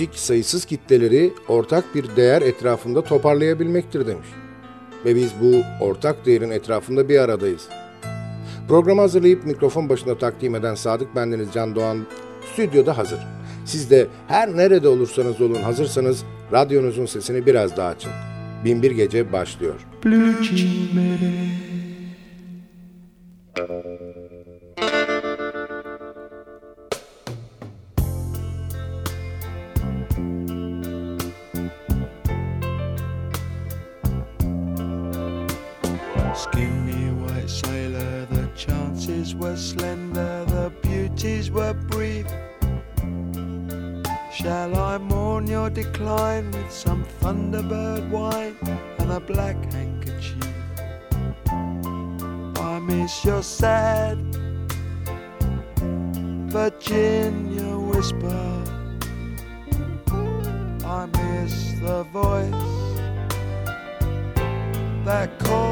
müzik sayısız kitleleri ortak bir değer etrafında toparlayabilmektir demiş. Ve biz bu ortak değerin etrafında bir aradayız. Programı hazırlayıp mikrofon başına takdim eden Sadık Bendeniz Can Doğan stüdyoda hazır. Siz de her nerede olursanız olun hazırsanız radyonuzun sesini biraz daha açın. Binbir Gece başlıyor. Blue decline with some Thunderbird wine and a black handkerchief. I miss your sad Virginia whisper. I miss the voice that calls.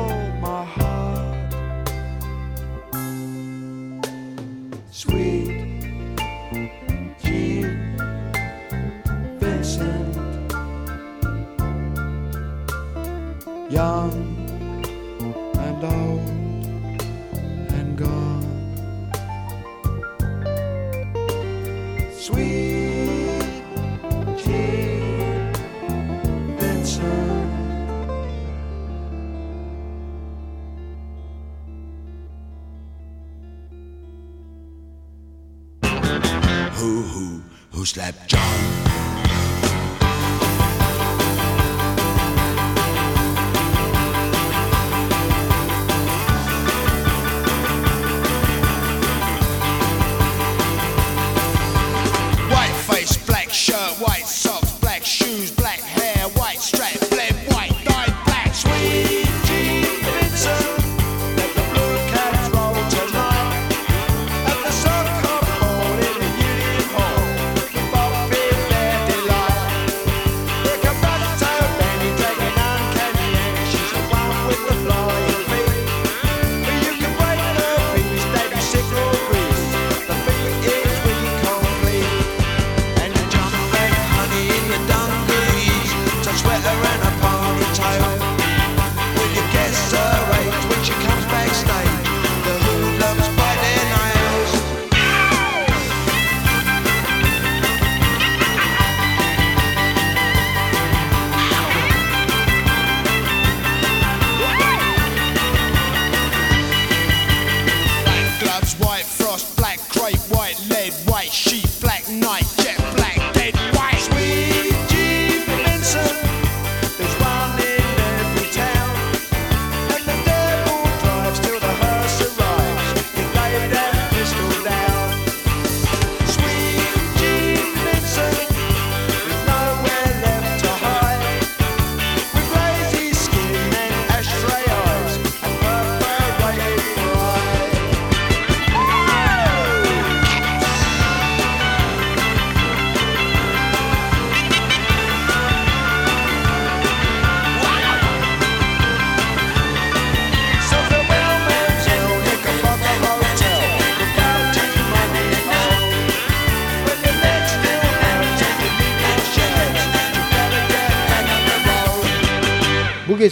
Who, who, who slapped John.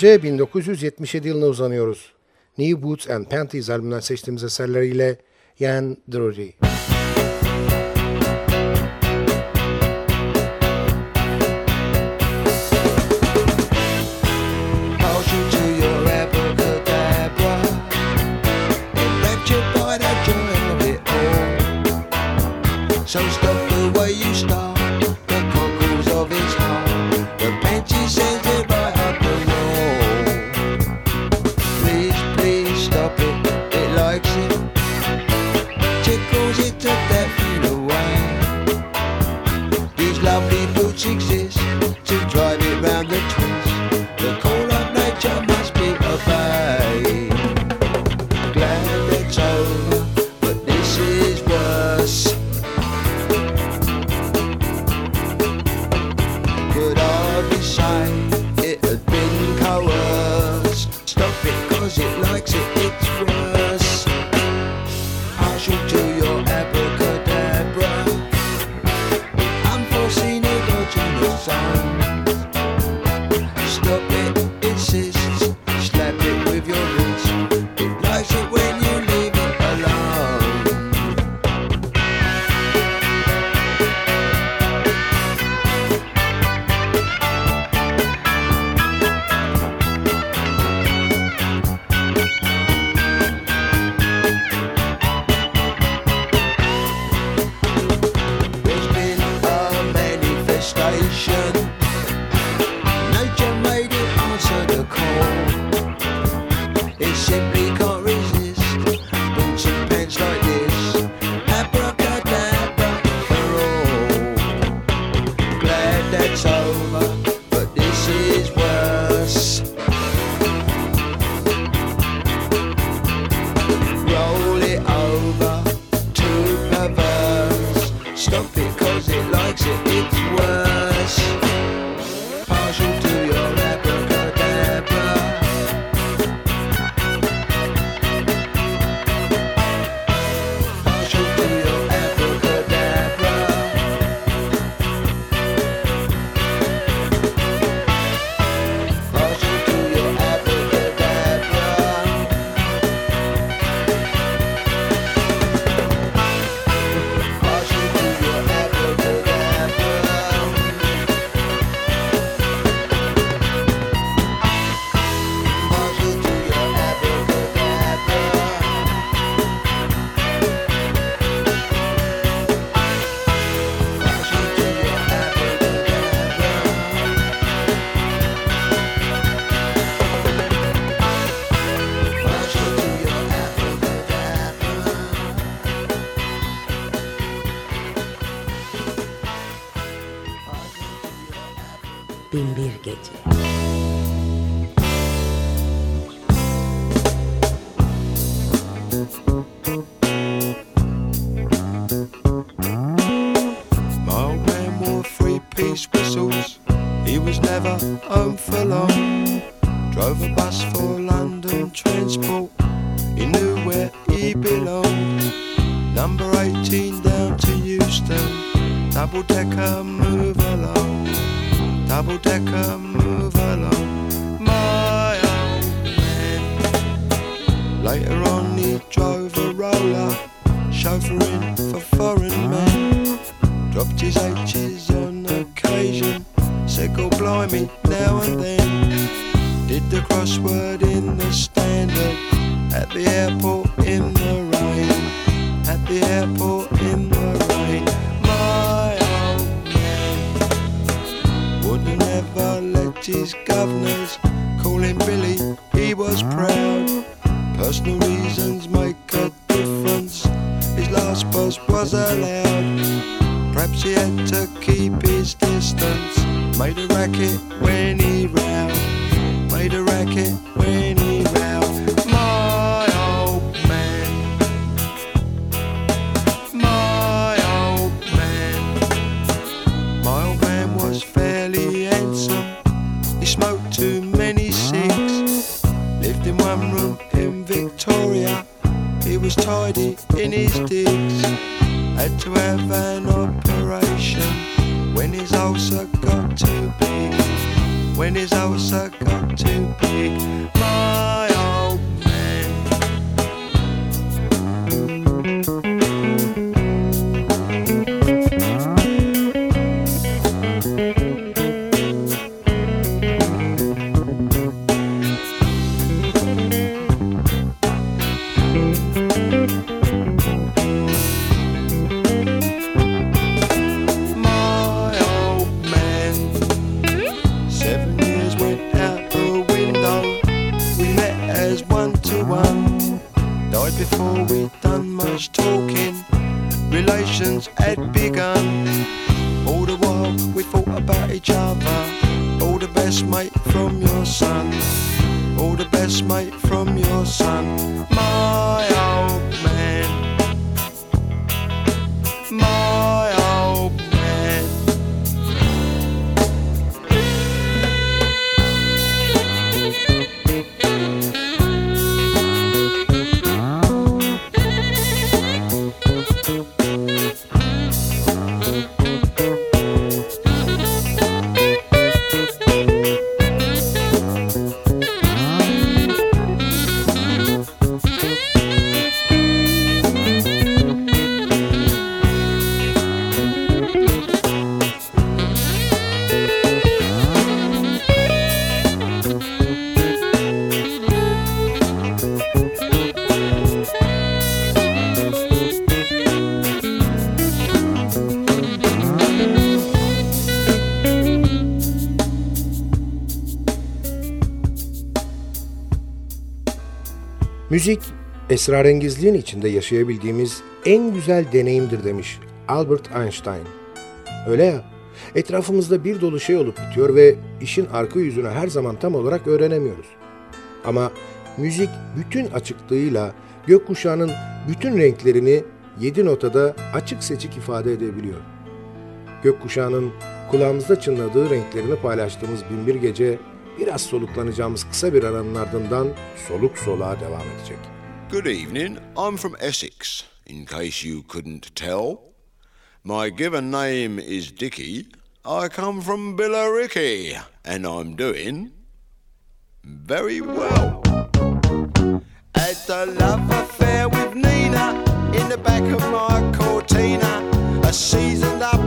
Böylece 1977 yılına uzanıyoruz. New Boots and Panties albümünden seçtiğimiz eserleriyle Yan Drury. dropped his H's on occasion. Said, go blimey, now and then. Did the crossword Esrarengizliğin içinde yaşayabildiğimiz en güzel deneyimdir demiş Albert Einstein. Öyle ya, etrafımızda bir dolu şey olup bitiyor ve işin arka yüzünü her zaman tam olarak öğrenemiyoruz. Ama müzik bütün açıklığıyla gökkuşağının bütün renklerini yedi notada açık seçik ifade edebiliyor. Gökkuşağının kulağımızda çınladığı renklerini paylaştığımız binbir gece biraz soluklanacağımız kısa bir aranın ardından soluk soluğa devam edecek.'' Good evening. I'm from Essex, in case you couldn't tell. My given name is Dicky. I come from Billericay, and I'm doing very well. Had a love affair with Nina in the back of my Cortina, a seasoned up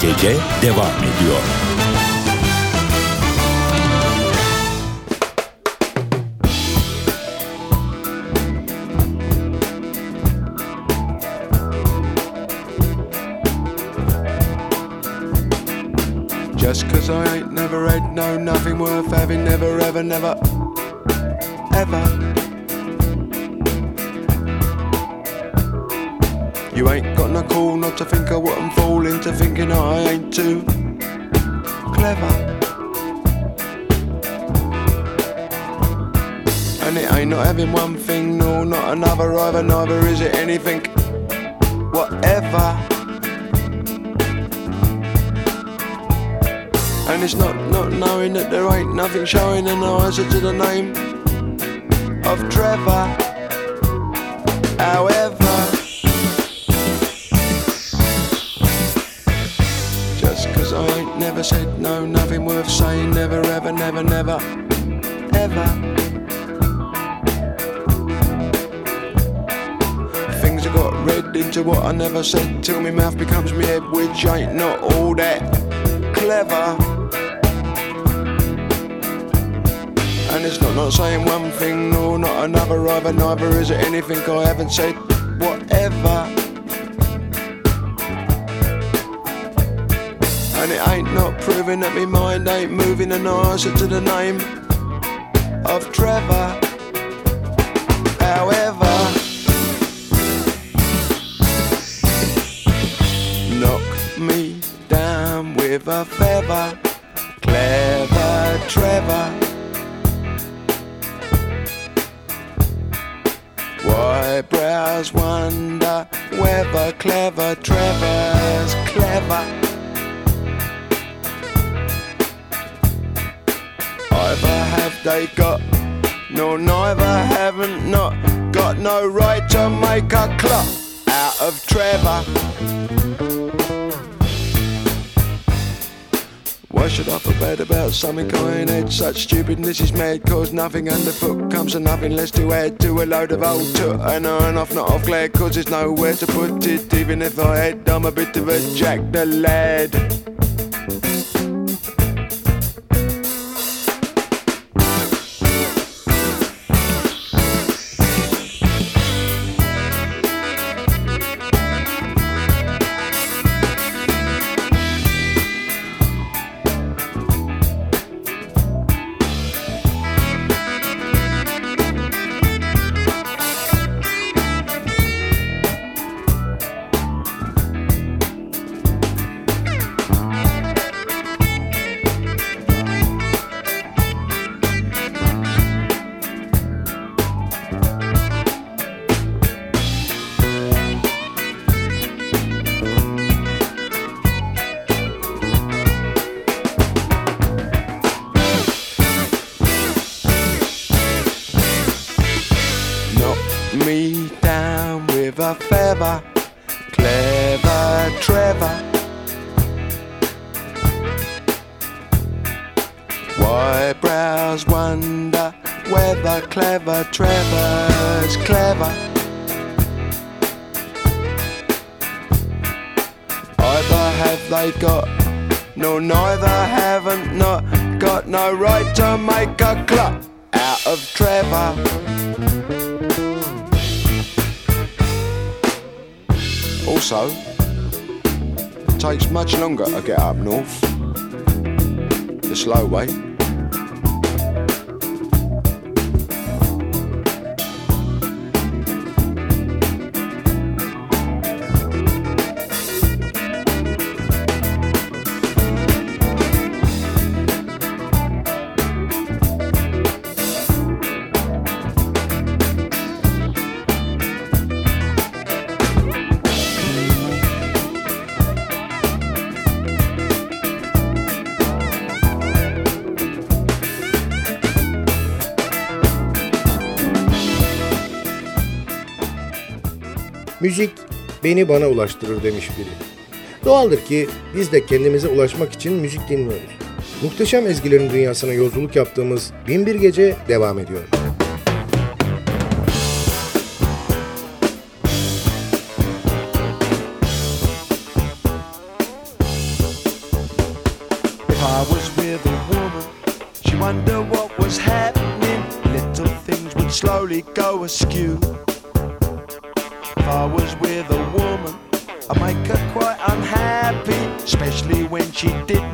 gece devam ediyor. Just cause I ain't never had no nothing worth having never ever never ever You ain't got no call not to think I wouldn't fall into thinking I ain't too clever. And it ain't not having one thing, no, not another either, neither is it anything. Whatever. And it's not not knowing that there ain't nothing showing the answer to the name of Trevor. However. Never said no, nothing worth saying, never, ever, never, never, ever. Things I got read into what I never said till my mouth becomes me head, which ain't not all that clever. And it's not not saying one thing, no, not another either, neither is it anything I haven't said, it ain't not proving that me mind ain't moving an answer to the name of Trevor. However, knock me down with a feather, clever Trevor. Why brows wonder whether clever Trevor's no neither haven't not got no right to make a clock out of Trevor. Why should I feel bad about something I ain't had? Such stupidness is mad, cause nothing underfoot comes to nothing less to add to a load of old toot. And on off, not off glad, cause there's nowhere to put it. Even if I had, I'm a bit of a jack the lad. A feather. Clever Trevor. Why brows wonder whether clever Trevor's clever? Either have they got, no neither haven't not got no right to make a clock out of Trevor. Also, it takes much longer to get up north. The slow way. Müzik beni bana ulaştırır demiş biri. Doğaldır ki biz de kendimize ulaşmak için müzik dinliyoruz. Muhteşem ezgilerin dünyasına yolculuk yaptığımız Binbir Gece devam ediyor.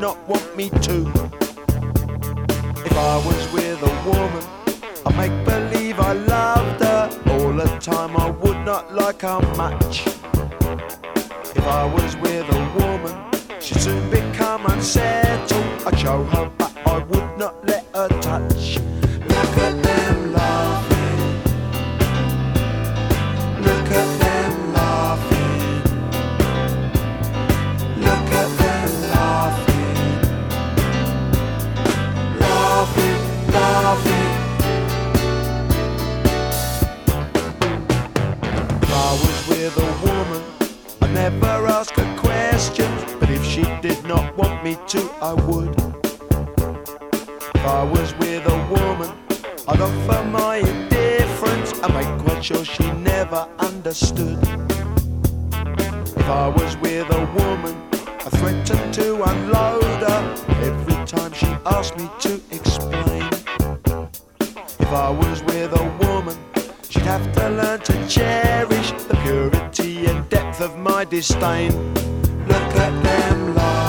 Not want me to. If I was with a woman, I'd make believe I loved her all the time. I would not like her much. too, I would. If I was with a woman, I'd offer my indifference and make quite sure she never understood. If I was with a woman, I threatened to unload her every time she asked me to explain. If I was with a woman, she'd have to learn to cherish the purity and depth of my disdain. Look at them.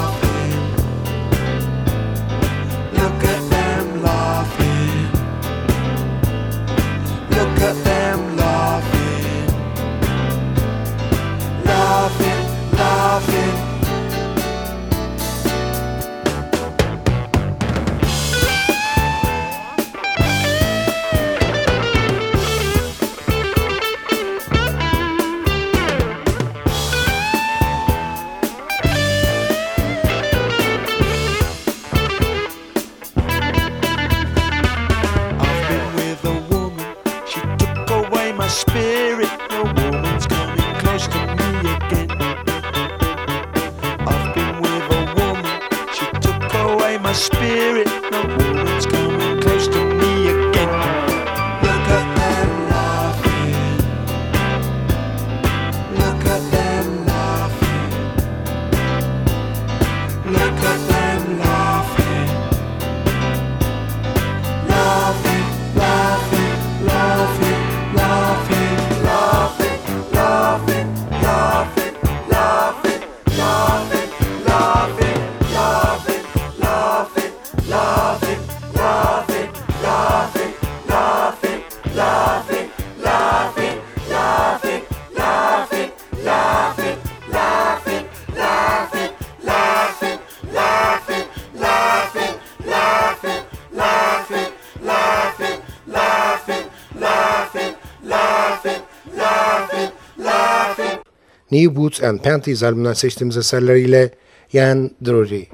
off and Panties albümünden seçtiğimiz eserleriyle Yan Drury.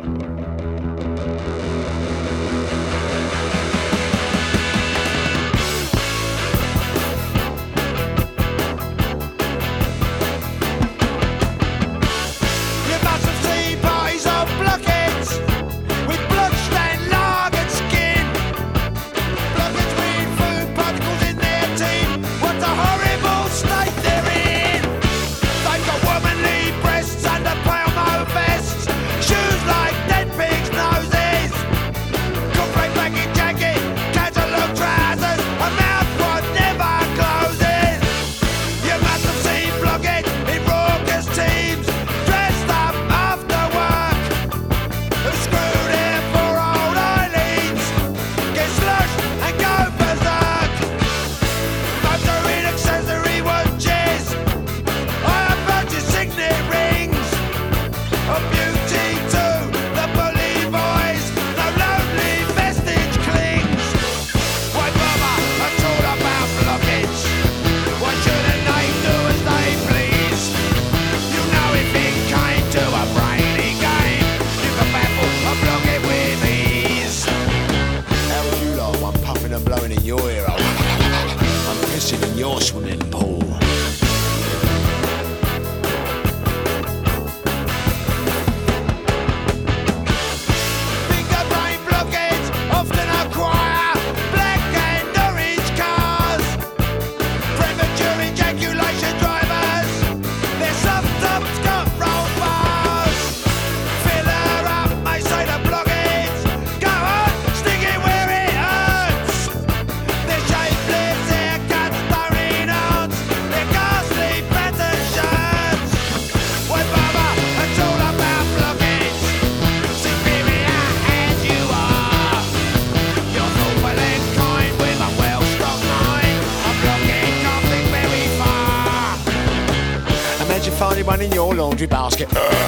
uh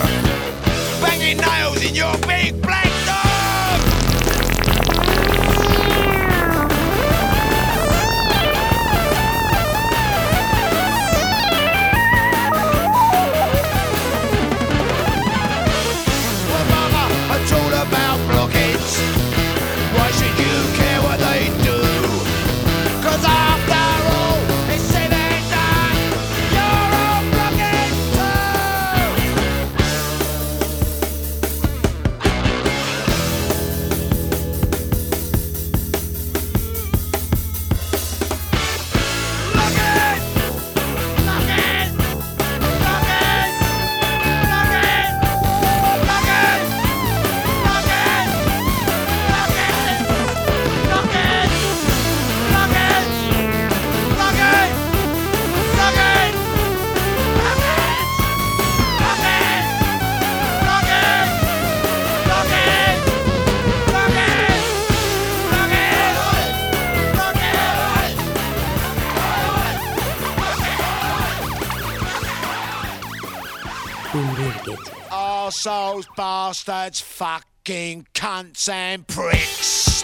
bastards, fucking cunts and pricks.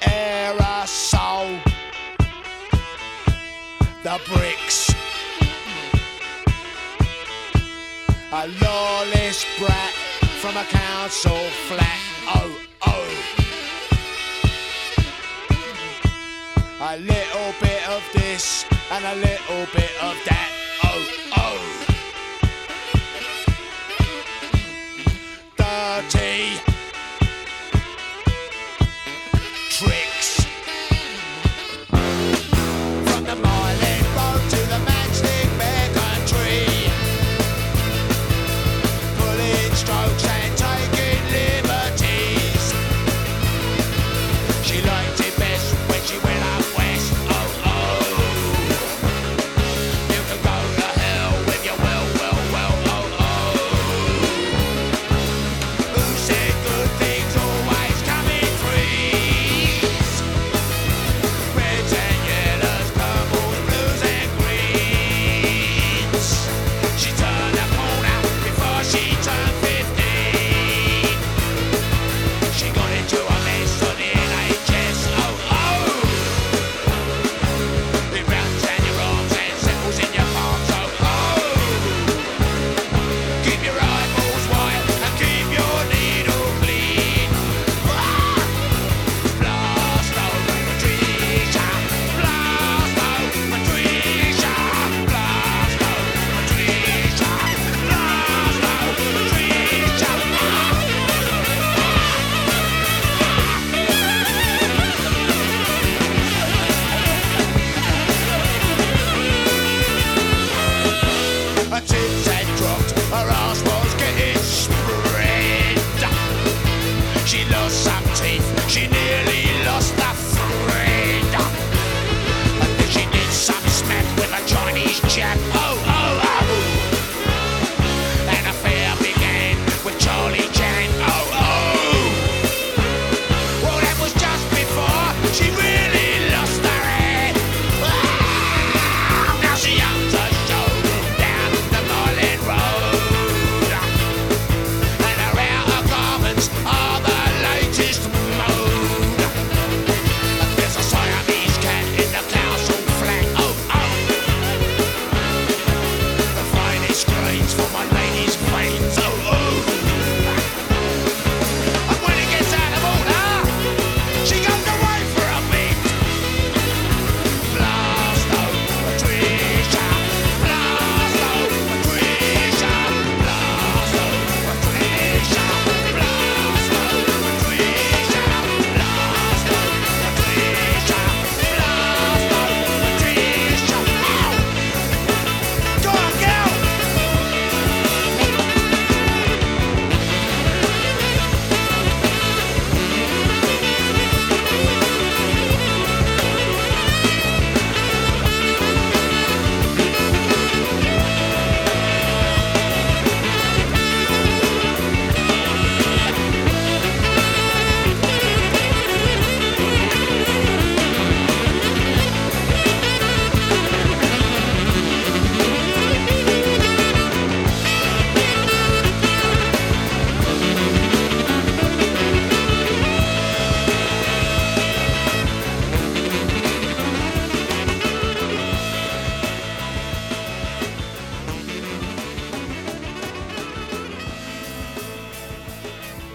Aerosol, the bricks. A lawless brat from a council flat. Oh, oh. A little bit of this and a little bit of that.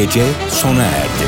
Gece sona erdi.